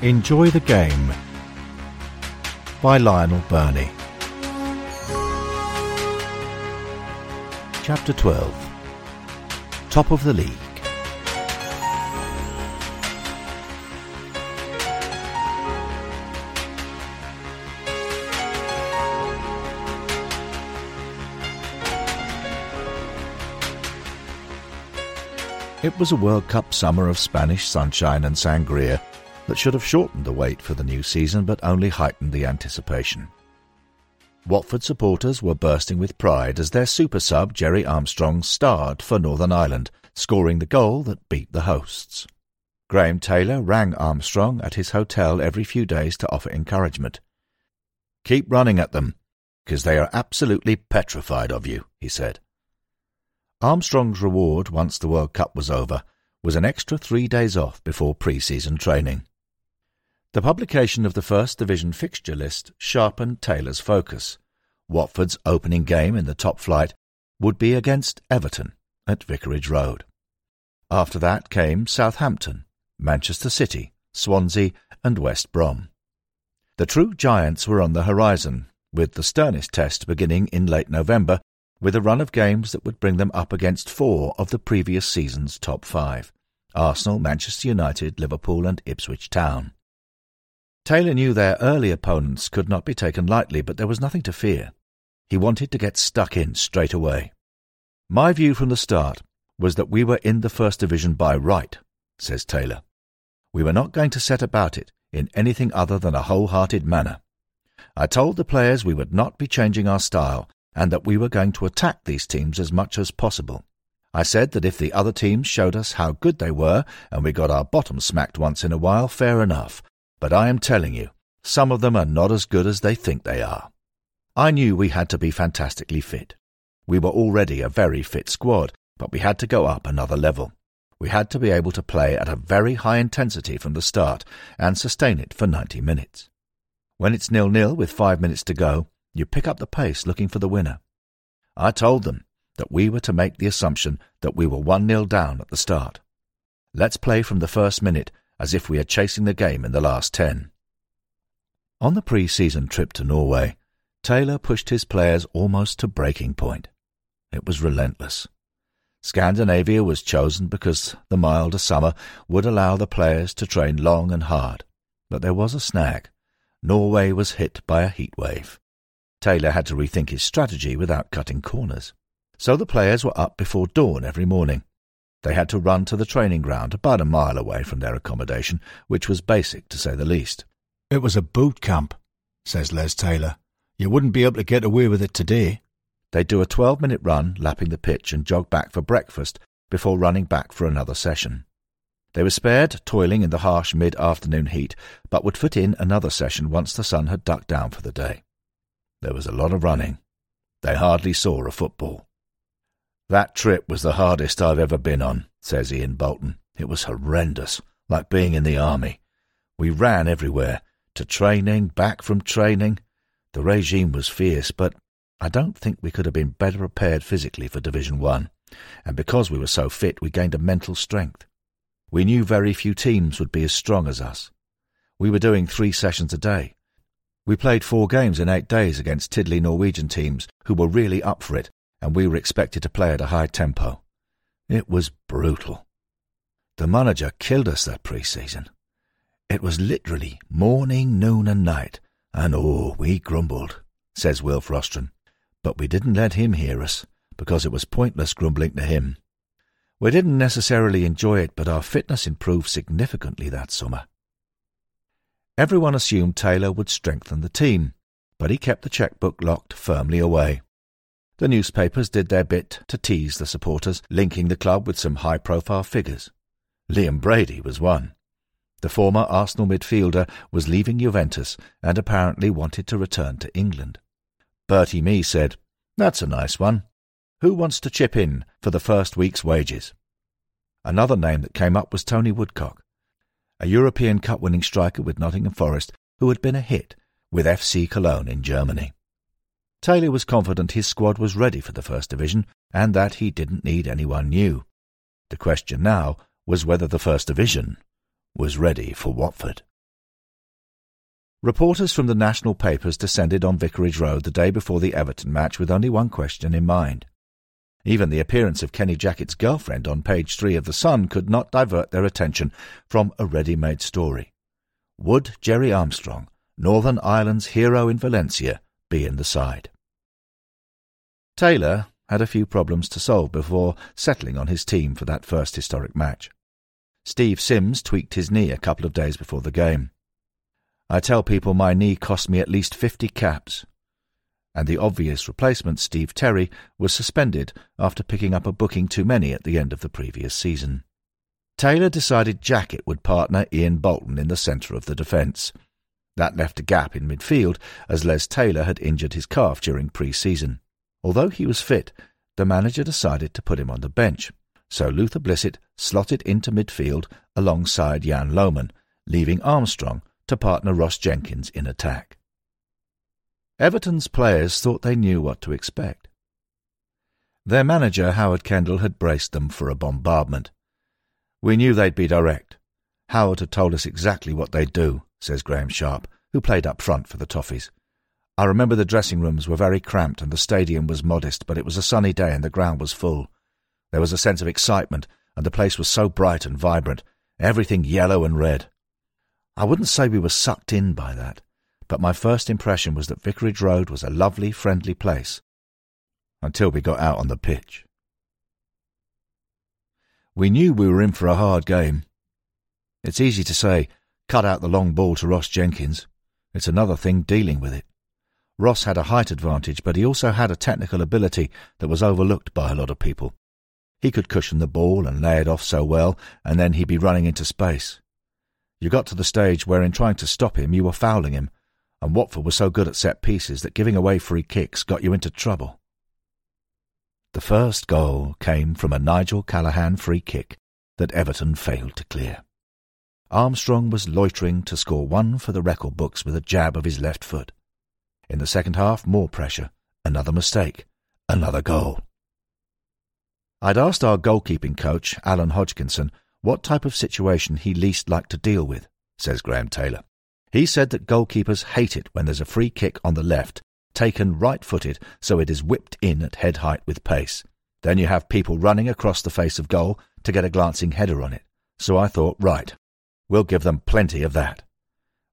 Enjoy the Game by Lionel Birnie. Chapter 12 Top of the League. It was a World Cup summer of Spanish sunshine and sangria that should have shortened the wait for the new season but only heightened the anticipation. Watford supporters were bursting with pride as their super sub Gerry Armstrong starred for Northern Ireland, scoring the goal that beat the hosts. Graham Taylor rang Armstrong at his hotel every few days to offer encouragement. Keep running at them, because they are absolutely petrified of you, he said. Armstrong's reward, once the World Cup was over, was an extra three days off before pre-season training. The publication of the First Division fixture list sharpened Taylor's focus. Watford's opening game in the top flight would be against Everton at Vicarage Road. After that came Southampton, Manchester City, Swansea, and West Brom. The true giants were on the horizon, with the sternest test beginning in late November with a run of games that would bring them up against four of the previous season's top five Arsenal, Manchester United, Liverpool, and Ipswich Town. Taylor knew their early opponents could not be taken lightly, but there was nothing to fear. He wanted to get stuck in straight away. My view from the start was that we were in the First Division by right, says Taylor. We were not going to set about it in anything other than a wholehearted manner. I told the players we would not be changing our style and that we were going to attack these teams as much as possible. I said that if the other teams showed us how good they were and we got our bottom smacked once in a while, fair enough. But I am telling you, some of them are not as good as they think they are. I knew we had to be fantastically fit. We were already a very fit squad, but we had to go up another level. We had to be able to play at a very high intensity from the start and sustain it for 90 minutes. When it's nil-nil with five minutes to go, you pick up the pace looking for the winner. I told them that we were to make the assumption that we were 1 0 down at the start. Let's play from the first minute as if we are chasing the game in the last 10. On the pre season trip to Norway, Taylor pushed his players almost to breaking point. It was relentless. Scandinavia was chosen because the milder summer would allow the players to train long and hard. But there was a snag. Norway was hit by a heat wave. Taylor had to rethink his strategy without cutting corners. So the players were up before dawn every morning. They had to run to the training ground about a mile away from their accommodation, which was basic to say the least. It was a boot camp, says Les Taylor. You wouldn't be able to get away with it today. They'd do a 12 minute run, lapping the pitch, and jog back for breakfast before running back for another session. They were spared toiling in the harsh mid afternoon heat, but would fit in another session once the sun had ducked down for the day. There was a lot of running. They hardly saw a football. That trip was the hardest I've ever been on, says Ian Bolton. It was horrendous, like being in the army. We ran everywhere, to training, back from training. The regime was fierce, but I don't think we could have been better prepared physically for Division One, and because we were so fit, we gained a mental strength. We knew very few teams would be as strong as us. We were doing three sessions a day, we played four games in eight days against tiddly Norwegian teams who were really up for it, and we were expected to play at a high tempo. It was brutal. The manager killed us that pre-season. It was literally morning, noon, and night, and oh, we grumbled, says Wilf Rostron. But we didn't let him hear us, because it was pointless grumbling to him. We didn't necessarily enjoy it, but our fitness improved significantly that summer. Everyone assumed Taylor would strengthen the team, but he kept the checkbook locked firmly away. The newspapers did their bit to tease the supporters, linking the club with some high profile figures. Liam Brady was one. The former Arsenal midfielder was leaving Juventus and apparently wanted to return to England. Bertie Mee said, That's a nice one. Who wants to chip in for the first week's wages? Another name that came up was Tony Woodcock a European Cup winning striker with Nottingham Forest who had been a hit with FC Cologne in Germany. Taylor was confident his squad was ready for the First Division and that he didn't need anyone new. The question now was whether the First Division was ready for Watford. Reporters from the national papers descended on Vicarage Road the day before the Everton match with only one question in mind. Even the appearance of Kenny Jackett's girlfriend on page three of The Sun could not divert their attention from a ready-made story. Would Gerry Armstrong, Northern Ireland's hero in Valencia, be in the side? Taylor had a few problems to solve before settling on his team for that first historic match. Steve Sims tweaked his knee a couple of days before the game. I tell people my knee cost me at least 50 caps. And the obvious replacement, Steve Terry, was suspended after picking up a booking too many at the end of the previous season. Taylor decided Jackett would partner Ian Bolton in the centre of the defence. That left a gap in midfield as Les Taylor had injured his calf during pre-season. Although he was fit, the manager decided to put him on the bench, so Luther Blissett slotted into midfield alongside Jan Lohman, leaving Armstrong to partner Ross Jenkins in attack. Everton's players thought they knew what to expect. Their manager, Howard Kendall, had braced them for a bombardment. We knew they'd be direct. Howard had told us exactly what they'd do, says Graeme Sharp, who played up front for the Toffees. I remember the dressing rooms were very cramped and the stadium was modest, but it was a sunny day and the ground was full. There was a sense of excitement, and the place was so bright and vibrant, everything yellow and red. I wouldn't say we were sucked in by that, but my first impression was that Vicarage Road was a lovely, friendly place. Until we got out on the pitch. We knew we were in for a hard game. It's easy to say, cut out the long ball to Ross Jenkins. It's another thing dealing with it. Ross had a height advantage, but he also had a technical ability that was overlooked by a lot of people. He could cushion the ball and lay it off so well, and then he'd be running into space. You got to the stage where in trying to stop him you were fouling him, and Watford was so good at set pieces that giving away free kicks got you into trouble. The first goal came from a Nigel Callaghan free kick that Everton failed to clear. Armstrong was loitering to score one for the record books with a jab of his left foot. In the second half, more pressure, another mistake, another goal. I'd asked our goalkeeping coach, Alan Hodgkinson, what type of situation he least liked to deal with, says Graham Taylor. He said that goalkeepers hate it when there's a free kick on the left, taken right footed so it is whipped in at head height with pace. Then you have people running across the face of goal to get a glancing header on it. So I thought, right, we'll give them plenty of that.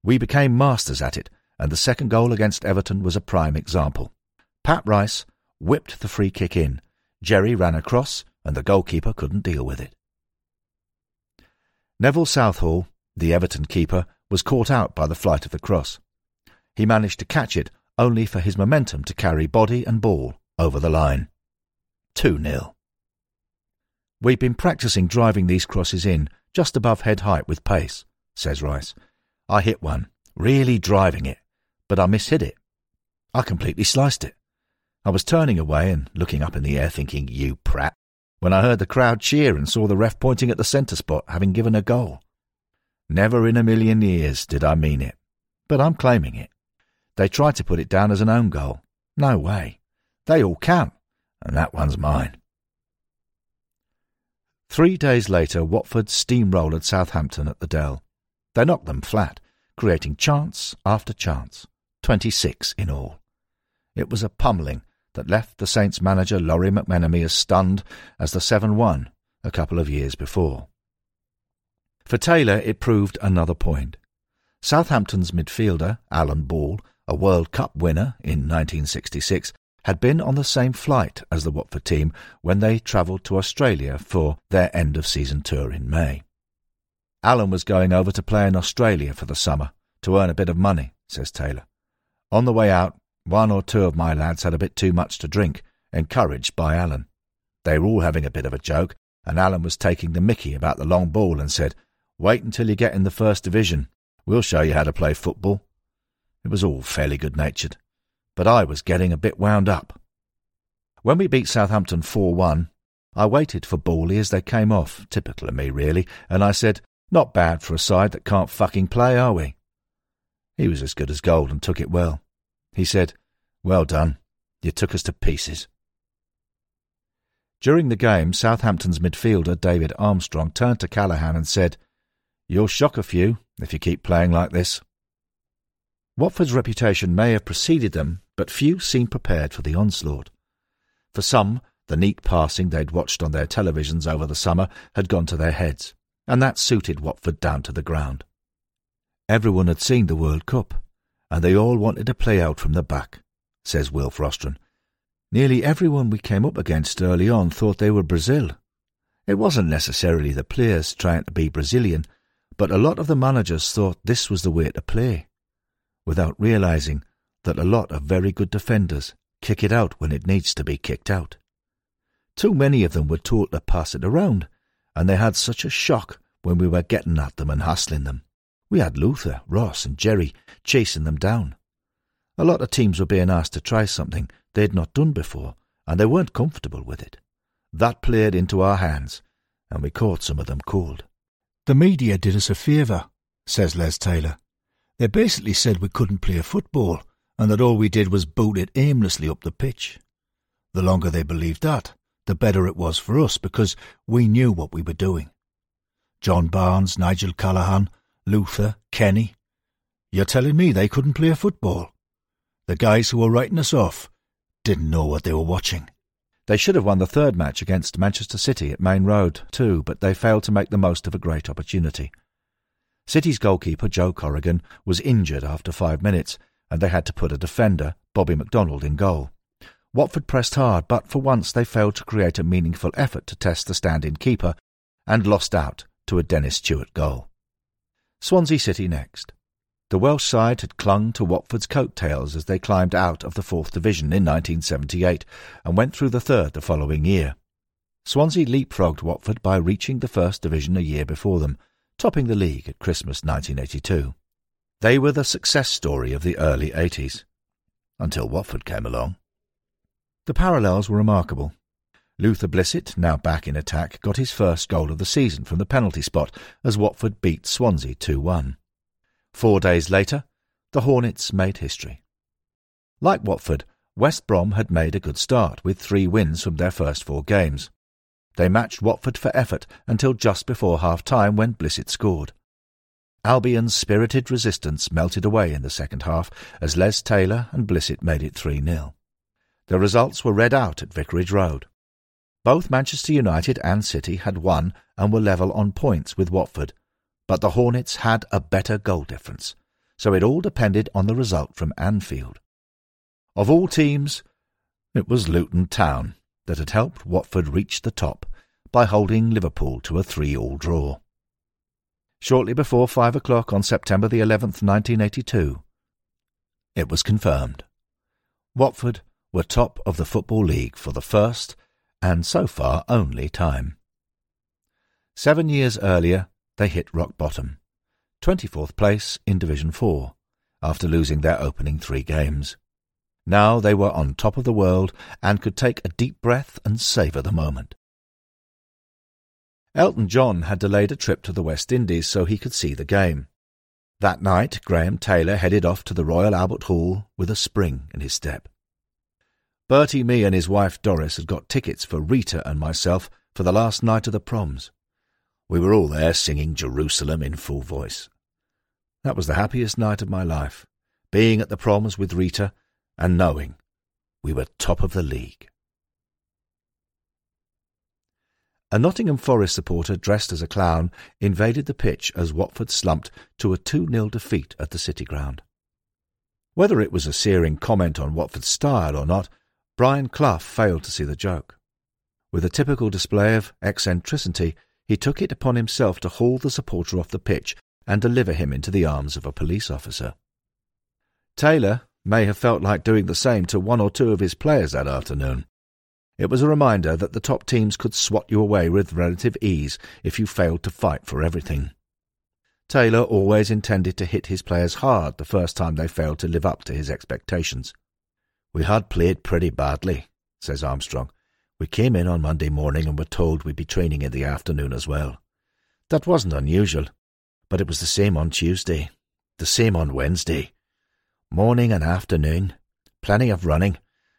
We became masters at it, and the second goal against Everton was a prime example. Pat Rice whipped the free kick in. Gerry ran across, and the goalkeeper couldn't deal with it. Neville Southall, the Everton keeper, was caught out by the flight of the cross. He managed to catch it only for his momentum to carry body and ball over the line. 2 0. We've been practicing driving these crosses in just above head height with pace, says Rice. I hit one, really driving it, but I mishit it. I completely sliced it. I was turning away and looking up in the air thinking, you prat when I heard the crowd cheer and saw the ref pointing at the centre spot, having given a goal. Never in a million years did I mean it, but I'm claiming it. They tried to put it down as an own goal. No way. They all count, and that one's mine. Three days later, Watford steamrolled Southampton at the Dell. They knocked them flat, creating chance after chance, 26 in all. It was a pummelling that left the Saints manager Lawrie McMenemy as stunned as the 7-1 a couple of years before. For Taylor, it proved another point. Southampton's midfielder, Alan Ball, a World Cup winner in 1966, had been on the same flight as the Watford team when they travelled to Australia for their end-of-season tour in May. Alan was going over to play in Australia for the summer to earn a bit of money, says Taylor. On the way out, one or two of my lads had a bit too much to drink, encouraged by Alan. They were all having a bit of a joke, and Alan was taking the mickey about the long ball and said, Wait until you get in the first division. We'll show you how to play football. It was all fairly good natured, but I was getting a bit wound up. When we beat Southampton 4 1, I waited for Bally as they came off, typical of me, really, and I said, Not bad for a side that can't fucking play, are we? He was as good as gold and took it well. He said, Well done. You took us to pieces. During the game, Southampton's midfielder David Armstrong turned to Callaghan and said, You'll shock a few if you keep playing like this. Watford's reputation may have preceded them, but few seemed prepared for the onslaught. For some, the neat passing they'd watched on their televisions over the summer had gone to their heads, and that suited Watford down to the ground. Everyone had seen the World Cup, and they all wanted to play out from the back, says Wilf Rostron. Nearly everyone we came up against early on thought they were Brazil. It wasn't necessarily the players trying to be Brazilian, but a lot of the managers thought this was the way to play, without realizing that a lot of very good defenders kick it out when it needs to be kicked out. Too many of them were taught to pass it around, and they had such a shock when we were getting at them and hassling them. We had Luther, Ross, and Gerry chasing them down. A lot of teams were being asked to try something they'd not done before, and they weren't comfortable with it. That played into our hands, and we caught some of them cold. The media did us a favour, says Les Taylor. They basically said we couldn't play football, and that all we did was boot it aimlessly up the pitch. The longer they believed that, the better it was for us because we knew what we were doing. John Barnes, Nigel Callaghan, Luther, Kenny. You're telling me they couldn't play a football? The guys who were writing us off didn't know what they were watching. They should have won the third match against Manchester City at Maine Road, too, but they failed to make the most of a great opportunity. City's goalkeeper, Joe Corrigan, was injured after five minutes, and they had to put a defender, Bobby MacDonald, in goal. Watford pressed hard, but for once they failed to create a meaningful effort to test the stand-in keeper and lost out to a Dennis Tueart goal. Swansea City next. The Welsh side had clung to Watford's coattails as they climbed out of the fourth division in 1978 and went through the third the following year. Swansea leapfrogged Watford by reaching the first division a year before them, topping the league at Christmas 1982. They were the success story of the early 80s, until Watford came along. The parallels were remarkable. Luther Blissett, now back in attack, got his first goal of the season from the penalty spot as Watford beat Swansea 2 1. Four days later, the Hornets made history. Like Watford, West Brom had made a good start with three wins from their first four games. They matched Watford for effort until just before half time when Blissett scored. Albion's spirited resistance melted away in the second half as Les Taylor and Blissett made it 3 0. The results were read out at Vicarage Road. Both Manchester United and City had won and were level on points with Watford, but the Hornets had a better goal difference, so it all depended on the result from Anfield. Of all teams, it was Luton Town that had helped Watford reach the top by holding Liverpool to a three-all draw. Shortly before five o'clock on September the 11th, 1982, it was confirmed. Watford were top of the Football League for the first, and so far only time. Seven years earlier, they hit rock bottom, 24th place in Division 4, after losing their opening three games. Now they were on top of the world and could take a deep breath and savour the moment. Elton John had delayed a trip to the West Indies so he could see the game. That night, Graham Taylor headed off to the Royal Albert Hall with a spring in his step. Bertie Mee and his wife Doris had got tickets for Rita and myself for the last night of the proms. We were all there singing Jerusalem in full voice. That was the happiest night of my life, being at the proms with Rita and knowing we were top of the league. A Nottingham Forest supporter dressed as a clown invaded the pitch as Watford slumped to a 2 0 defeat at the City Ground. Whether it was a searing comment on Watford's style or not, Brian Clough failed to see the joke. With a typical display of eccentricity, he took it upon himself to haul the supporter off the pitch and deliver him into the arms of a police officer. Taylor may have felt like doing the same to one or two of his players that afternoon. It was a reminder that the top teams could swat you away with relative ease if you failed to fight for everything. Taylor always intended to hit his players hard the first time they failed to live up to his expectations. We had played pretty badly, says Armstrong. We came in on Monday morning and were told we'd be training in the afternoon as well. That wasn't unusual, but it was the same on Tuesday, the same on Wednesday. Morning and afternoon, plenty of running,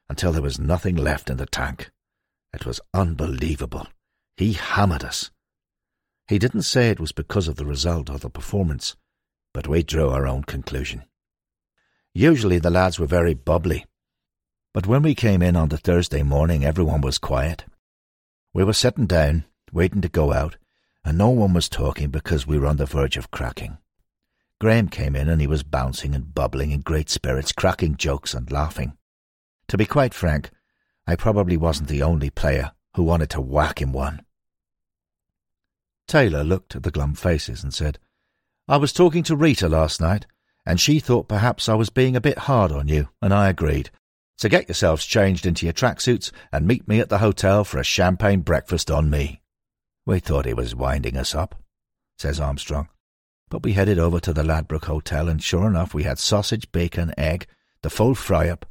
until there was nothing left in the tank. It was unbelievable. He hammered us. He didn't say it was because of the result or the performance, but we drew our own conclusion. Usually the lads were very bubbly. But when we came in on the Thursday morning, everyone was quiet. We were sitting down, waiting to go out, and no one was talking because we were on the verge of cracking. Graham came in and he was bouncing and bubbling in great spirits, cracking jokes and laughing. To be quite frank, I probably wasn't the only player who wanted to whack him one. Taylor looked at the glum faces and said, I was talking to Rita last night, and she thought perhaps I was being a bit hard on you, and I agreed. So get yourselves changed into your tracksuits and meet me at the hotel for a champagne breakfast on me. We thought he was winding us up, says Armstrong. But we headed over to the Ladbroke Hotel, and sure enough, we had sausage, bacon, egg, the full fry up.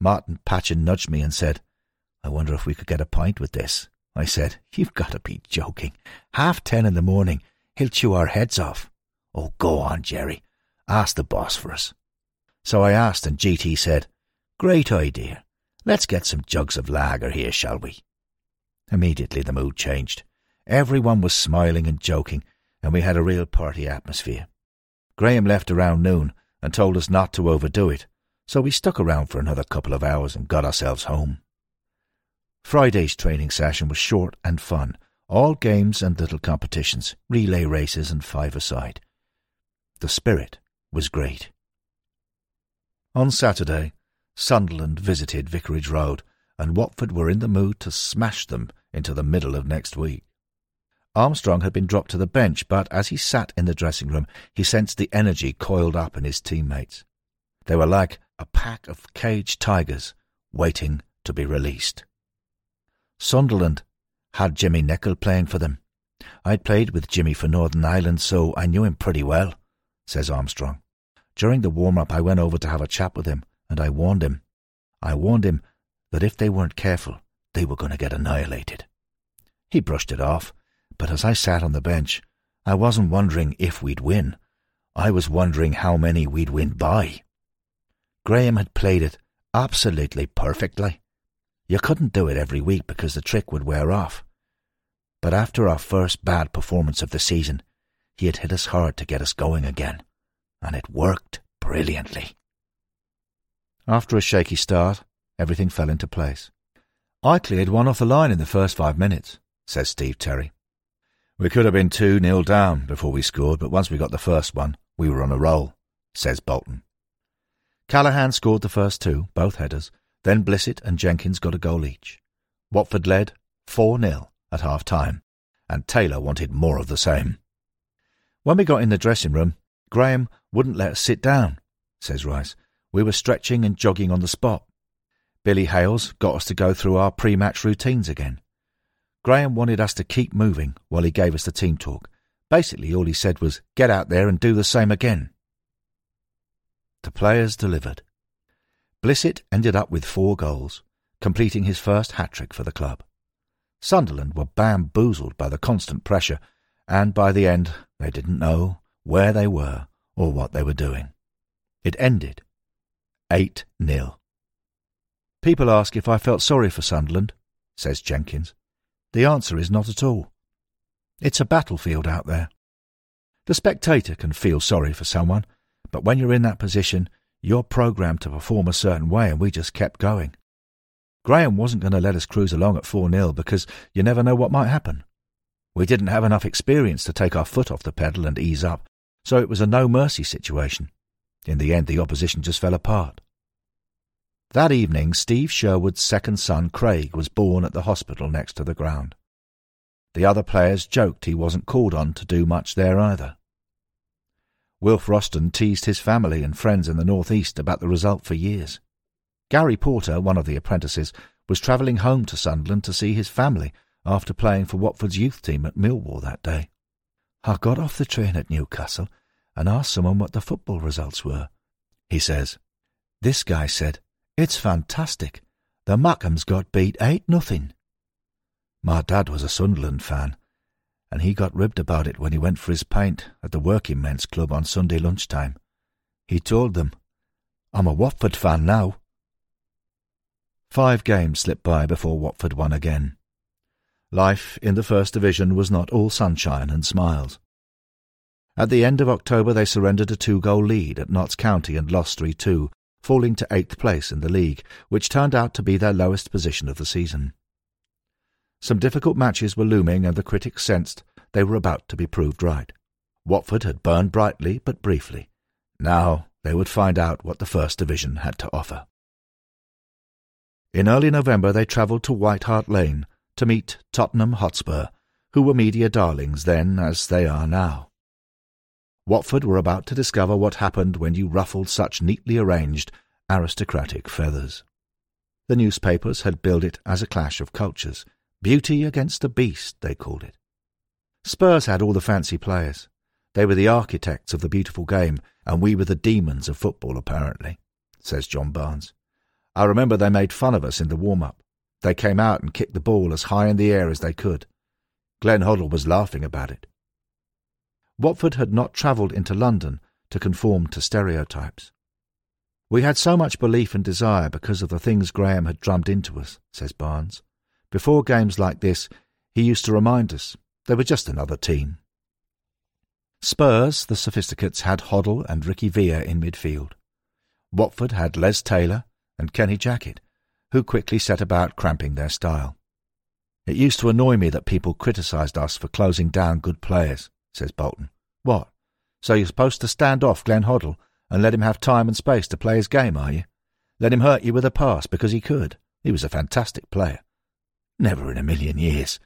Martin Patching nudged me and said, I wonder if we could get a pint with this. I said, You've got to be joking. Half ten in the morning. He'll chew our heads off. Oh, go on, Gerry. Ask the boss for us. So I asked, and GT said, Great idea. Let's get some jugs of lager here, shall we? Immediately the mood changed. Everyone was smiling and joking, and we had a real party atmosphere. Graham left around noon and told us not to overdo it, so we stuck around for another couple of hours and got ourselves home. Friday's training session was short and fun, all games and little competitions, relay races and five-a-side. The spirit was great. On Saturday, Sunderland visited Vicarage Road, and Watford were in the mood to smash them into the middle of next week. Armstrong had been dropped to the bench, but as he sat in the dressing room, he sensed the energy coiled up in his teammates. They were like a pack of caged tigers waiting to be released. Sunderland had Jimmy Nicholl playing for them. I'd played with Jimmy for Northern Ireland, so I knew him pretty well, says Armstrong. During the warm-up, I went over to have a chat with him, and I warned him. I warned him that if they weren't careful, they were going to get annihilated. He brushed it off but as I sat on the bench, I wasn't wondering if we'd win. I was wondering how many we'd win by. Graham had played it absolutely perfectly. You couldn't do it every week because the trick would wear off. But after our first bad performance of the season, he had hit us hard to get us going again, and it worked brilliantly. After a shaky start, everything fell into place. I cleared one off the line in the first five minutes, says Steve Terry. We could have been 2 nil down before we scored, but once we got the first one, we were on a roll, says Bolton. Callaghan scored the first two, both headers, then Blissett and Jenkins got a goal each. Watford led 4 0 at half time, and Taylor wanted more of the same. When we got in the dressing room, Graham wouldn't let us sit down, says Rice. We were stretching and jogging on the spot. Billy Hails got us to go through our pre match routines again. Graham wanted us to keep moving while he gave us the team talk. Basically, all he said was, get out there and do the same again. The players delivered. Blissett ended up with four goals, completing his first hat-trick for the club. Sunderland were bamboozled by the constant pressure, and by the end they didn't know where they were or what they were doing. It ended 8 0. People ask if I felt sorry for Sunderland, says Jenkins. The answer is not at all. It's a battlefield out there. The spectator can feel sorry for someone, but when you're in that position, you're programmed to perform a certain way, and we just kept going. Graham wasn't going to let us cruise along at 4 0 because you never know what might happen. We didn't have enough experience to take our foot off the pedal and ease up, so it was a no mercy situation. In the end, the opposition just fell apart. That evening, Steve Sherwood's second son, Craig, was born at the hospital next to the ground. The other players joked he wasn't called on to do much there either. Wilf Rostron teased his family and friends in the North East about the result for years. Gary Porter, one of the apprentices, was travelling home to Sunderland to see his family after playing for Watford's youth team at Millwall that day. I got off the train at Newcastle and asked someone what the football results were. He says, This guy said, it's fantastic. The Mackems got beat 8 nothing. My dad was a Sunderland fan, and he got ribbed about it when he went for his pint at the Working Men's Club on Sunday lunchtime. He told them, I'm a Watford fan now. Five games slipped by before Watford won again. Life in the First Division was not all sunshine and smiles. At the end of October they surrendered a two-goal lead at Notts County and lost 3-2 falling to eighth place in the league, which turned out to be their lowest position of the season. Some difficult matches were looming, and the critics sensed they were about to be proved right. Watford had burned brightly but briefly. Now they would find out what the First Division had to offer. In early November they travelled to White Hart Lane to meet Tottenham Hotspur, who were media darlings then as they are now. Watford were about to discover what happened when you ruffled such neatly arranged aristocratic feathers. The newspapers had billed it as a clash of cultures. Beauty against a beast, they called it. Spurs had all the fancy players. They were the architects of the beautiful game, and we were the demons of football, apparently, says John Barnes. I remember they made fun of us in the warm up. They came out and kicked the ball as high in the air as they could. Glenn Hoddle was laughing about it. Watford had not travelled into London to conform to stereotypes. We had so much belief and desire because of the things Graham had drummed into us, says Barnes. Before games like this, he used to remind us they were just another team. Spurs, the Sophisticates, had Hoddle and Ricky Villa in midfield. Watford had Les Taylor and Kenny Jackett, who quickly set about cramping their style. It used to annoy me that people criticised us for closing down good players, says Bolton. What? So you're supposed to stand off Glenn Hoddle and let him have time and space to play his game, are you? Let him hurt you with a pass because he could. He was a fantastic player. Never in a million years.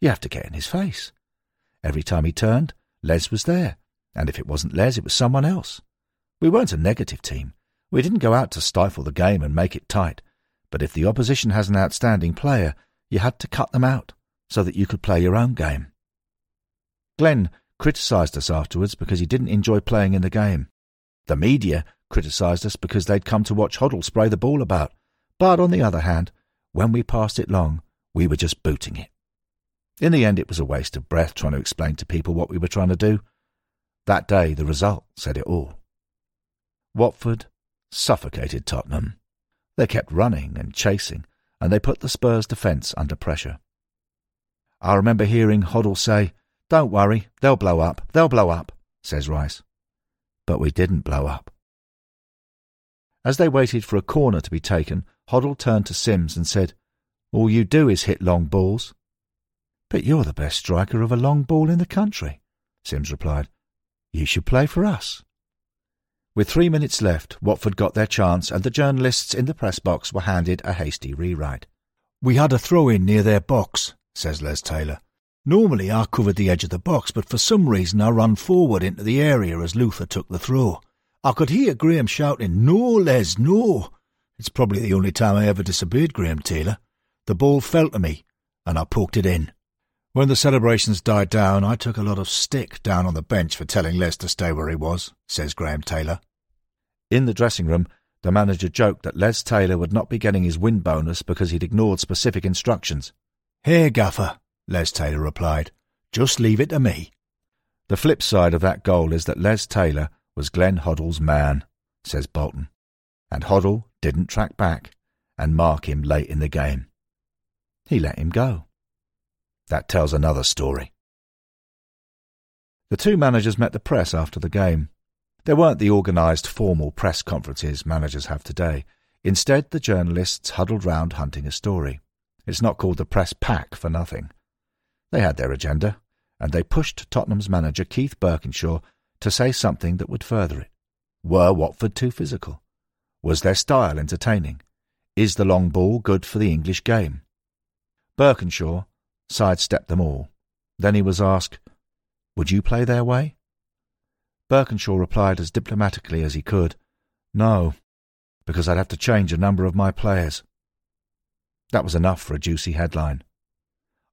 You have to get in his face. Every time he turned, Les was there, and if it wasn't Les, it was someone else. We weren't a negative team. We didn't go out to stifle the game and make it tight, but if the opposition has an outstanding player, you had to cut them out so that you could play your own game. Glenn criticised us afterwards because he didn't enjoy playing in the game. The media criticised us because they'd come to watch Hoddle spray the ball about, but on the other hand, when we passed it long, we were just booting it. In the end, it was a waste of breath trying to explain to people what we were trying to do. That day, the result said it all. Watford suffocated Tottenham. They kept running and chasing, and they put the Spurs' defence under pressure. I remember hearing Hoddle say, Don't worry, they'll blow up, they'll blow up, says Rice. But we didn't blow up. As they waited for a corner to be taken, Hoddle turned to Sims and said, All you do is hit long balls. But you're the best striker of a long ball in the country, Sims replied. You should play for us. With three minutes left, Watford got their chance, and the journalists in the press box were handed a hasty rewrite. We had a throw in near their box, says Les Taylor. Normally I covered the edge of the box, but for some reason I ran forward into the area as Luther took the throw. I could hear Graham shouting, No, Les, no! It's probably the only time I ever disobeyed Graham Taylor. The ball fell to me, and I poked it in. When the celebrations died down, I took a lot of stick down on the bench for telling Les to stay where he was, says Graham Taylor. In the dressing room, the manager joked that Les Taylor would not be getting his win bonus because he'd ignored specific instructions. Here, Gaffer, Les Taylor replied. Just leave it to me. The flip side of that goal is that Les Taylor was Glenn Hoddle's man, says Bolton. And Hoddle didn't track back and mark him late in the game. He let him go. That tells another story. The two managers met the press after the game. There weren't the organised formal press conferences managers have today. Instead, the journalists huddled round hunting a story. It's not called the press pack for nothing. They had their agenda, and they pushed Tottenham's manager Keith Burkinshaw to say something that would further it. Were Watford too physical? Was their style entertaining? Is the long ball good for the English game? Burkinshaw sidestepped them all. Then he was asked, Would you play their way? Burkinshaw replied as diplomatically as he could, No, because I'd have to change a number of my players. That was enough for a juicy headline.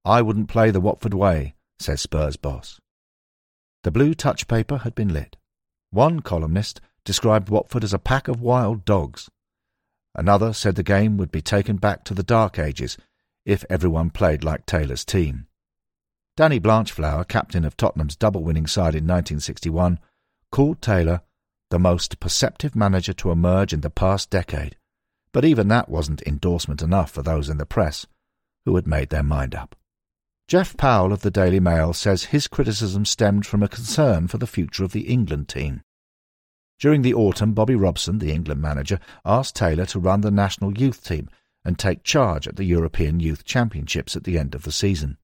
I wouldn't play the Watford way, says Spurs boss. The blue touch paper had been lit. One columnist described Watford as a pack of wild dogs. Another said the game would be taken back to the Dark Ages if everyone played like Taylor's team. Danny Blanchflower, captain of Tottenham's double winning side in 1961, called Taylor the most perceptive manager to emerge in the past decade, but even that wasn't endorsement enough for those in the press who had made their mind up. Jeff Powell of the Daily Mail says his criticism stemmed from a concern for the future of the England team. During the autumn, Bobby Robson, the England manager, asked Taylor to run the national youth team and take charge at the European Youth Championships at the end of the season.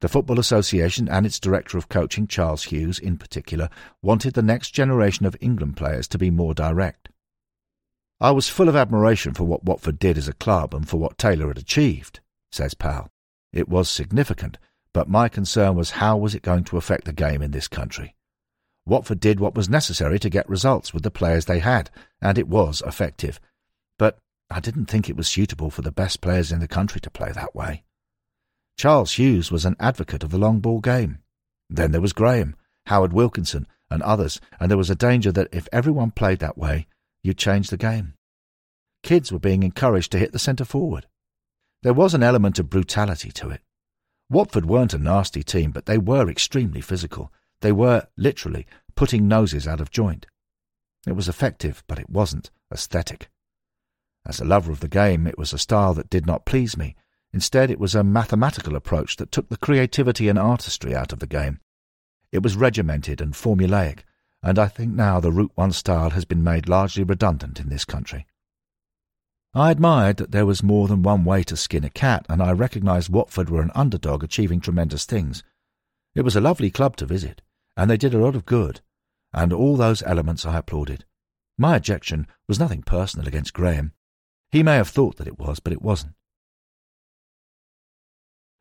The Football Association and its director of coaching, Charles Hughes, in particular, wanted the next generation of England players to be more direct. I was full of admiration for what Watford did as a club and for what Taylor had achieved, says Powell. It was significant, but my concern was how was it going to affect the game in this country. Watford did what was necessary to get results with the players they had, and it was effective. But I didn't think it was suitable for the best players in the country to play that way. Charles Hughes was an advocate of the long ball game. Then there was Graham, Howard Wilkinson, and others, and there was a danger that if everyone played that way, you'd change the game. Kids were being encouraged to hit the centre forward. There was an element of brutality to it. Watford weren't a nasty team, but they were extremely physical. They were, literally, putting noses out of joint. It was effective, but it wasn't aesthetic. As a lover of the game, it was a style that did not please me. Instead, it was a mathematical approach that took the creativity and artistry out of the game. It was regimented and formulaic, and I think now the Route 1 style has been made largely redundant in this country. I admired that there was more than one way to skin a cat, and I recognised Watford were an underdog achieving tremendous things. It was a lovely club to visit, and they did a lot of good, and all those elements I applauded. My objection was nothing personal against Graham. He may have thought that it was, but it wasn't.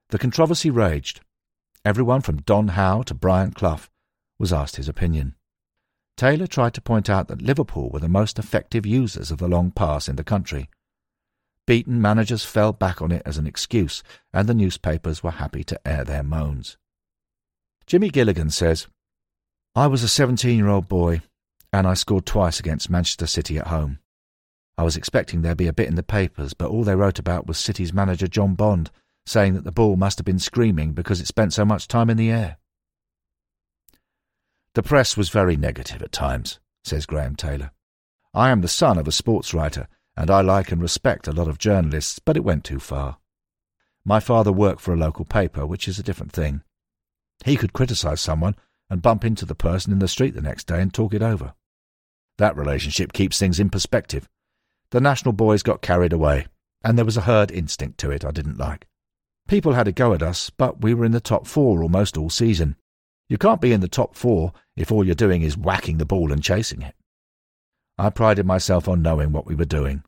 The controversy raged. Everyone from Don Howe to Brian Clough was asked his opinion. Taylor tried to point out that Liverpool were the most effective users of the long pass in the country. Beaten managers fell back on it as an excuse, and the newspapers were happy to air their moans. Jimmy Gilligan says, I was a 17 year old boy, and I scored twice against Manchester City at home. I was expecting there'd be a bit in the papers, but all they wrote about was City's manager John Bond, saying that the ball must have been screaming because it spent so much time in the air. The press was very negative at times, says Graham Taylor. I am the son of a sports writer, and I like and respect a lot of journalists, but it went too far. My father worked for a local paper, which is a different thing. He could criticise someone and bump into the person in the street the next day and talk it over. That relationship keeps things in perspective. The national boys got carried away, and there was a herd instinct to it I didn't like. People had a go at us, but we were in the top four almost all season, you can't be in the top four if all you're doing is whacking the ball and chasing it. I prided myself on knowing what we were doing.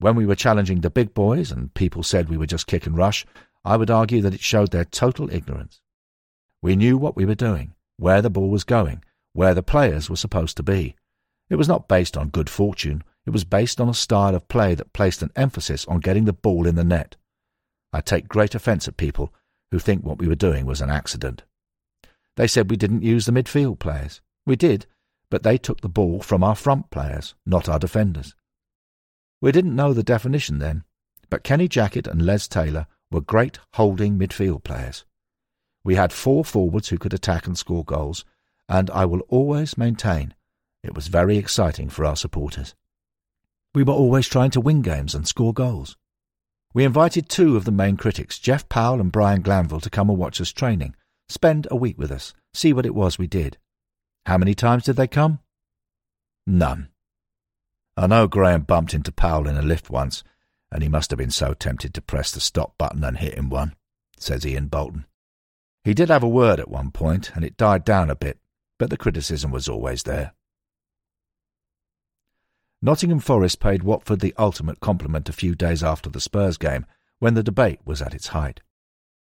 When we were challenging the big boys and people said we were just kick and rush, I would argue that it showed their total ignorance. We knew what we were doing, where the ball was going, where the players were supposed to be. It was not based on good fortune, it was based on a style of play that placed an emphasis on getting the ball in the net. I take great offence at people who think what we were doing was an accident. They said we didn't use the midfield players. We did, but they took the ball from our front players, not our defenders. We didn't know the definition then, but Kenny Jackett and Les Taylor were great holding midfield players. We had four forwards who could attack and score goals, and I will always maintain it was very exciting for our supporters. We were always trying to win games and score goals. We invited two of the main critics, Jeff Powell and Brian Glanville, to come and watch us training, Spend a week with us. See what it was we did. How many times did they come? None. I know Graham bumped into Powell in a lift once, and he must have been so tempted to press the stop button and hit him one, says Ian Bolton. He did have a word at one point, and it died down a bit, but the criticism was always there. Nottingham Forest paid Watford the ultimate compliment a few days after the Spurs game, when the debate was at its height.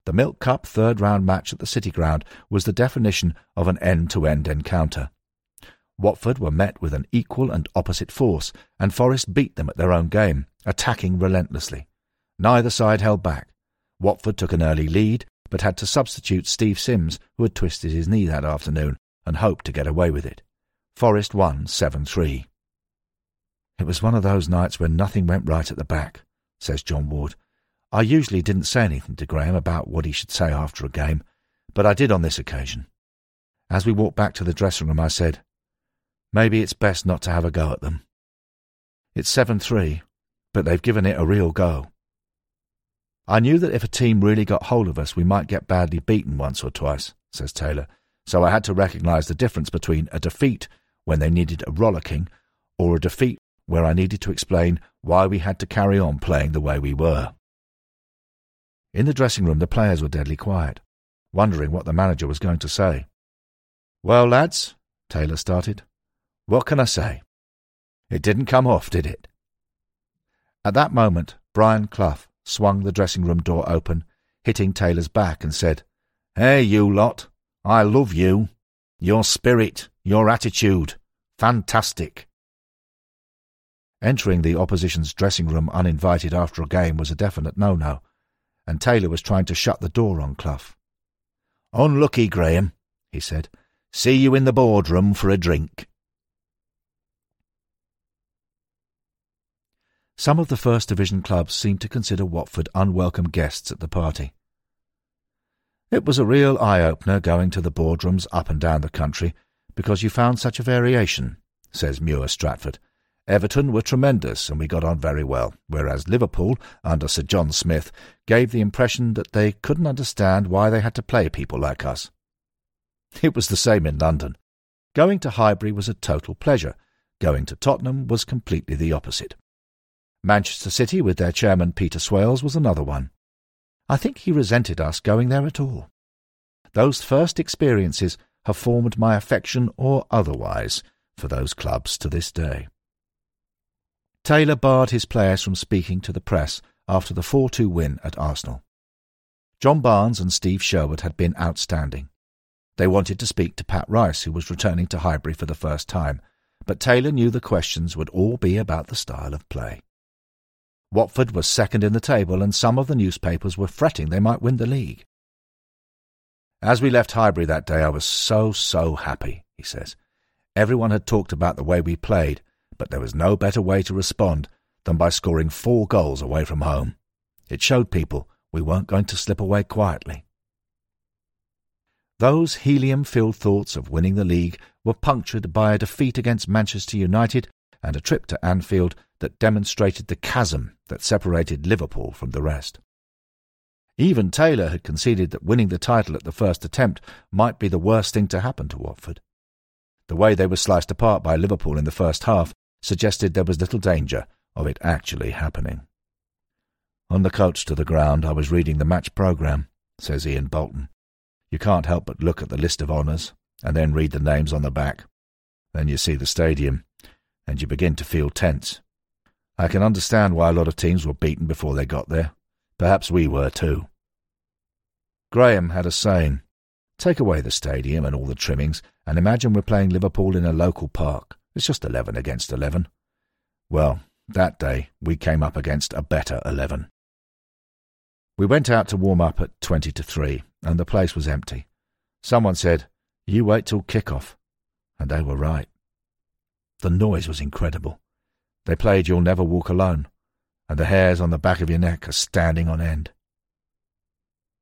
The Milk Cup third round match at the City Ground was the definition of an end to end encounter. Watford were met with an equal and opposite force, and Forest beat them at their own game, attacking relentlessly. Neither side held back. Watford took an early lead, but had to substitute Steve Sims, who had twisted his knee that afternoon, and hoped to get away with it. Forest won 7 3. It was one of those nights when nothing went right at the back, says John Ward, I usually didn't say anything to Graham about what he should say after a game, but I did on this occasion. As we walked back to the dressing room, I said, Maybe it's best not to have a go at them. It's 7 3, but they've given it a real go. I knew that if a team really got hold of us, we might get badly beaten once or twice, says Taylor, so I had to recognise the difference between a defeat, when they needed a rollicking, or a defeat where I needed to explain why we had to carry on playing the way we were. In the dressing room, the players were deadly quiet, wondering what the manager was going to say. Well, lads, Taylor started, what can I say? It didn't come off, did it? At that moment, Brian Clough swung the dressing room door open, hitting Taylor's back, and said, Hey, you lot, I love you. Your spirit, your attitude. Fantastic. Entering the opposition's dressing room uninvited after a game was a definite no-no, and Taylor was trying to shut the door on Clough. Unlucky, Graham, he said. See you in the boardroom for a drink. Some of the First Division clubs seemed to consider Watford unwelcome guests at the party. It was a real eye-opener going to the boardrooms up and down the country because you found such a variation, says Muir Stratford. Everton were tremendous and we got on very well, whereas Liverpool, under Sir John Smith, gave the impression that they couldn't understand why they had to play people like us. It was the same in London. Going to Highbury was a total pleasure. Going to Tottenham was completely the opposite. Manchester City, with their chairman Peter Swales, was another one. I think he resented us going there at all. Those first experiences have formed my affection or otherwise for those clubs to this day. Taylor barred his players from speaking to the press after the 4-2 win at Arsenal. John Barnes and Steve Sherwood had been outstanding. They wanted to speak to Pat Rice, who was returning to Highbury for the first time, but Taylor knew the questions would all be about the style of play. Watford was second in the table, and some of the newspapers were fretting they might win the league. As we left Highbury that day, I was so, so happy, he says. Everyone had talked about the way we played, but there was no better way to respond than by scoring four goals away from home. It showed people we weren't going to slip away quietly. Those helium-filled thoughts of winning the league were punctured by a defeat against Manchester United and a trip to Anfield that demonstrated the chasm that separated Liverpool from the rest. Even Taylor had conceded that winning the title at the first attempt might be the worst thing to happen to Watford. The way they were sliced apart by Liverpool in the first half suggested there was little danger of it actually happening. On the coach to the ground, I was reading the match programme, says Ian Bolton. You can't help but look at the list of honours, and then read the names on the back. Then you see the stadium, and you begin to feel tense. I can understand why a lot of teams were beaten before they got there. Perhaps we were too. Graham had a saying Take away the stadium and all the trimmings, and imagine we're playing Liverpool in a local park. It's just eleven against eleven. Well, that day we came up against a better eleven. We went out to warm up at twenty to three, and the place was empty. Someone said, You wait till kick-off. And they were right. The noise was incredible. They played You'll Never Walk Alone, and the hairs on the back of your neck are standing on end.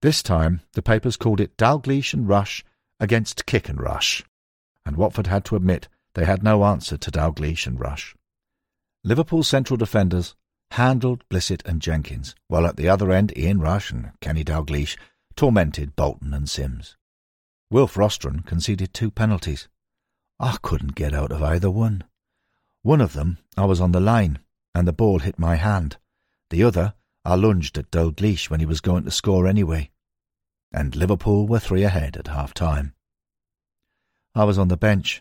This time, the papers called it Dalglish and Rush against Kick and Rush, and Watford had to admit they had no answer to Dalglish and Rush. Liverpool's central defenders handled Blissett and Jenkins, while at the other end Ian Rush and Kenny Dalglish tormented Bolton and Sims. Wilf Rostron conceded two penalties. I couldn't get out of either one. One of them, I was on the line, and the ball hit my hand. The other, I lunged at Dalglish when he was going to score anyway. And Liverpool were three ahead at half-time. I was on the bench,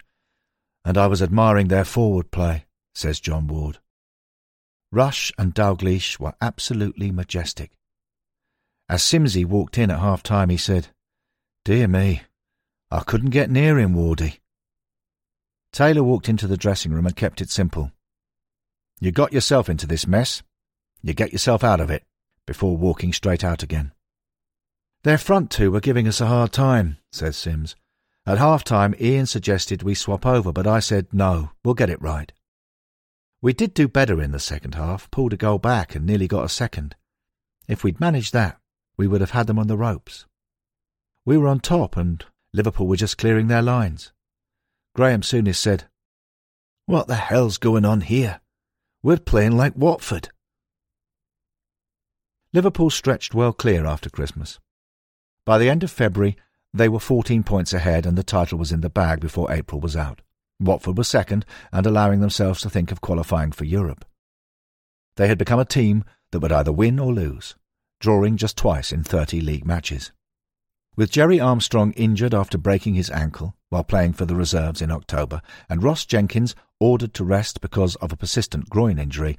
and I was admiring their forward play, says John Ward. Rush and Dalglish were absolutely majestic. As Simsy walked in at half-time, he said, Dear me, I couldn't get near him, Wardy. Taylor walked into the dressing room and kept it simple. You got yourself into this mess. You get yourself out of it, before walking straight out again. Their front two were giving us a hard time, says Sims. At half-time, Ian suggested we swap over, but I said, no, we'll get it right. We did do better in the second half, pulled a goal back and nearly got a second. If we'd managed that, we would have had them on the ropes. We were on top and Liverpool were just clearing their lines. Graeme Souness said, What the hell's going on here? We're playing like Watford. Liverpool stretched well clear after Christmas. By the end of February, they were 14 points ahead and the title was in the bag before April was out. Watford were second and allowing themselves to think of qualifying for Europe. They had become a team that would either win or lose, drawing just twice in 30 league matches. With Gerry Armstrong injured after breaking his ankle while playing for the reserves in October, and Ross Jenkins ordered to rest because of a persistent groin injury,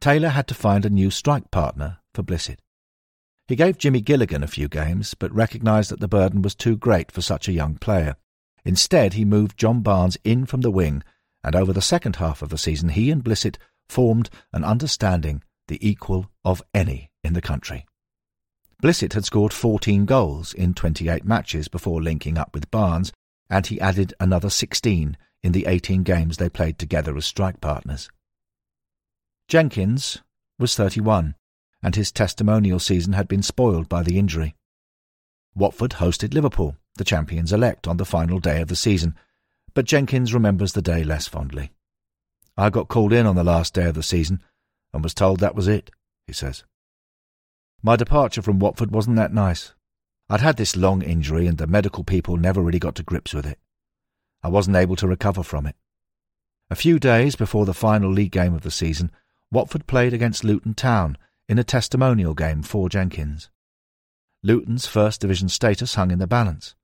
Taylor had to find a new strike partner for Blissett. He gave Jimmy Gilligan a few games, but recognised that the burden was too great for such a young player. Instead, he moved John Barnes in from the wing, and over the second half of the season he and Blissett formed an understanding the equal of any in the country. Blissett had scored 14 goals in 28 matches before linking up with Barnes, and he added another 16 in the 18 games they played together as strike partners. Jenkins was 31, and his testimonial season had been spoiled by the injury. Watford hosted Liverpool, the champions elect, on the final day of the season, but Jenkins remembers the day less fondly. I got called in on the last day of the season and was told that was it, he says. My departure from Watford wasn't that nice. I'd had this long injury and the medical people never really got to grips with it. I wasn't able to recover from it. A few days before the final league game of the season, Watford played against Luton Town in a testimonial game for Jenkins. Luton's First Division status hung in the balance.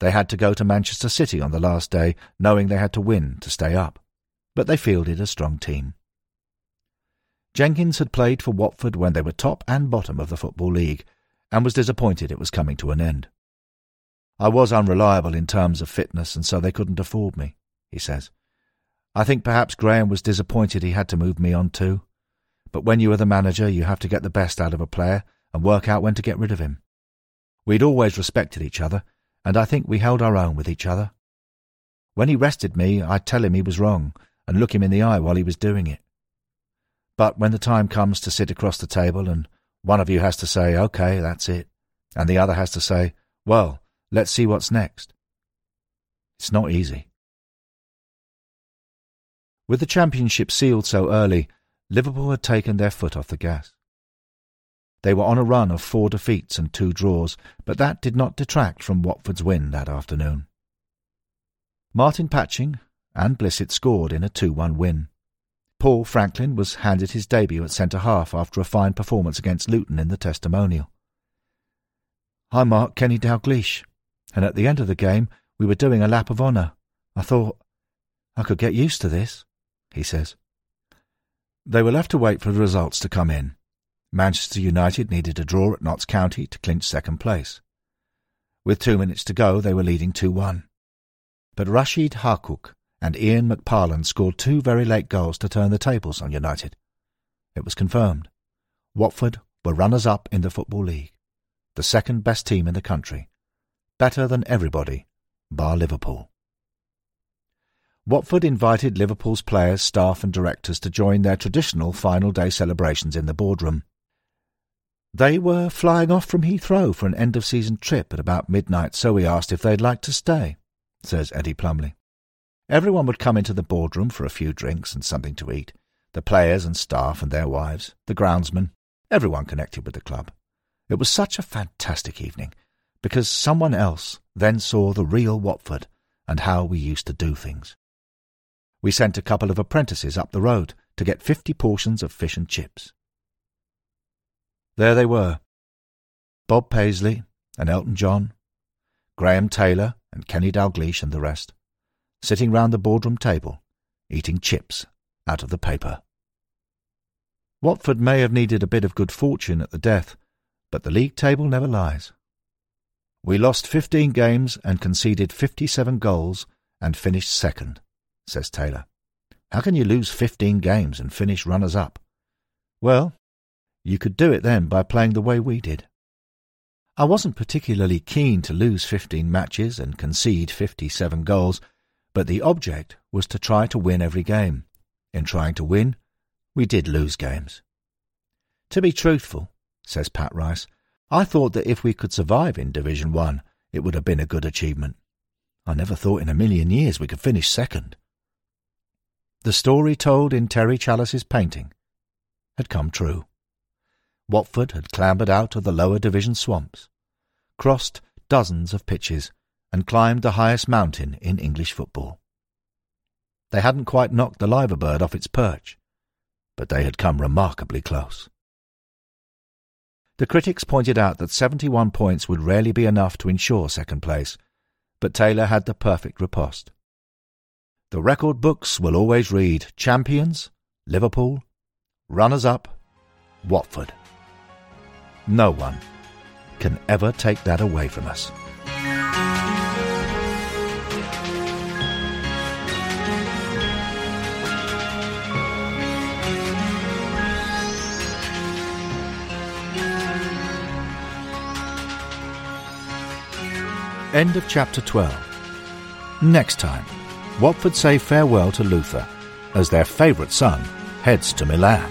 They had to go to Manchester City on the last day, knowing they had to win to stay up. But they fielded a strong team. Jenkins had played for Watford when they were top and bottom of the Football League, and was disappointed it was coming to an end. I was unreliable in terms of fitness, and so they couldn't afford me, he says. I think perhaps Graham was disappointed he had to move me on too. But when you are the manager, you have to get the best out of a player and work out when to get rid of him. We'd always respected each other, and I think we held our own with each other. When he rested me, I'd tell him he was wrong and look him in the eye while he was doing it. But when the time comes to sit across the table and one of you has to say, OK, that's it, and the other has to say, well, let's see what's next. It's not easy. With the championship sealed so early, Liverpool had taken their foot off the gas. They were on a run of four defeats and two draws, but that did not detract from Watford's win that afternoon. Martin Patching and Blissett scored in a 2-1 win. Paul Franklin was handed his debut at centre-half after a fine performance against Luton in the testimonial. I marked Kenny Dalglish, and at the end of the game we were doing a lap of honour. I thought, I could get used to this, he says. They were left to wait for the results to come in. Manchester United needed a draw at Notts County to clinch second place. With two minutes to go, they were leading 2-1. But Rachid Harkouk and Ian McParland scored two very late goals to turn the tables on United. It was confirmed. Watford were runners-up in the Football League, the second best team in the country, better than everybody, bar Liverpool. Watford invited Liverpool's players, staff and directors to join their traditional final day celebrations in the boardroom. They were flying off from Heathrow for an end-of-season trip at about midnight, so we asked if they'd like to stay, says Eddie Plumley. Everyone would come into the boardroom for a few drinks and something to eat. The players and staff and their wives, the groundsmen, everyone connected with the club. It was such a fantastic evening, because someone else then saw the real Watford and how we used to do things. We sent a couple of apprentices up the road to get fifty portions of fish and chips. There they were Bob Paisley and Elton John, Graham Taylor and Kenny Dalglish and the rest sitting round the boardroom table, eating chips out of the paper. Watford may have needed a bit of good fortune at the death, but the league table never lies. We lost 15 games and conceded 57 goals and finished second, says Taylor. How can you lose 15 games and finish runners up? Well, you could do it then by playing the way we did. I wasn't particularly keen to lose 15 matches and concede 57 goals but the object was to try to win every game. In trying to win, we did lose games. To be truthful, says Pat Rice, I thought that if we could survive in Division 1, it would have been a good achievement. I never thought in a million years we could finish second. The story told in Terry Challice's painting had come true. Watford had clambered out of the lower division swamps, crossed dozens of pitches, and climbed the highest mountain in English football. They hadn't quite knocked the liver bird off its perch, but they had come remarkably close. The critics pointed out that 71 points would rarely be enough to ensure second place, but Taylor had the perfect riposte. The record books will always read champions, Liverpool, runners up, Watford. No one can ever take that away from us. End of chapter 12. Next time, Watford say farewell to Luther as their favourite son heads to Milan.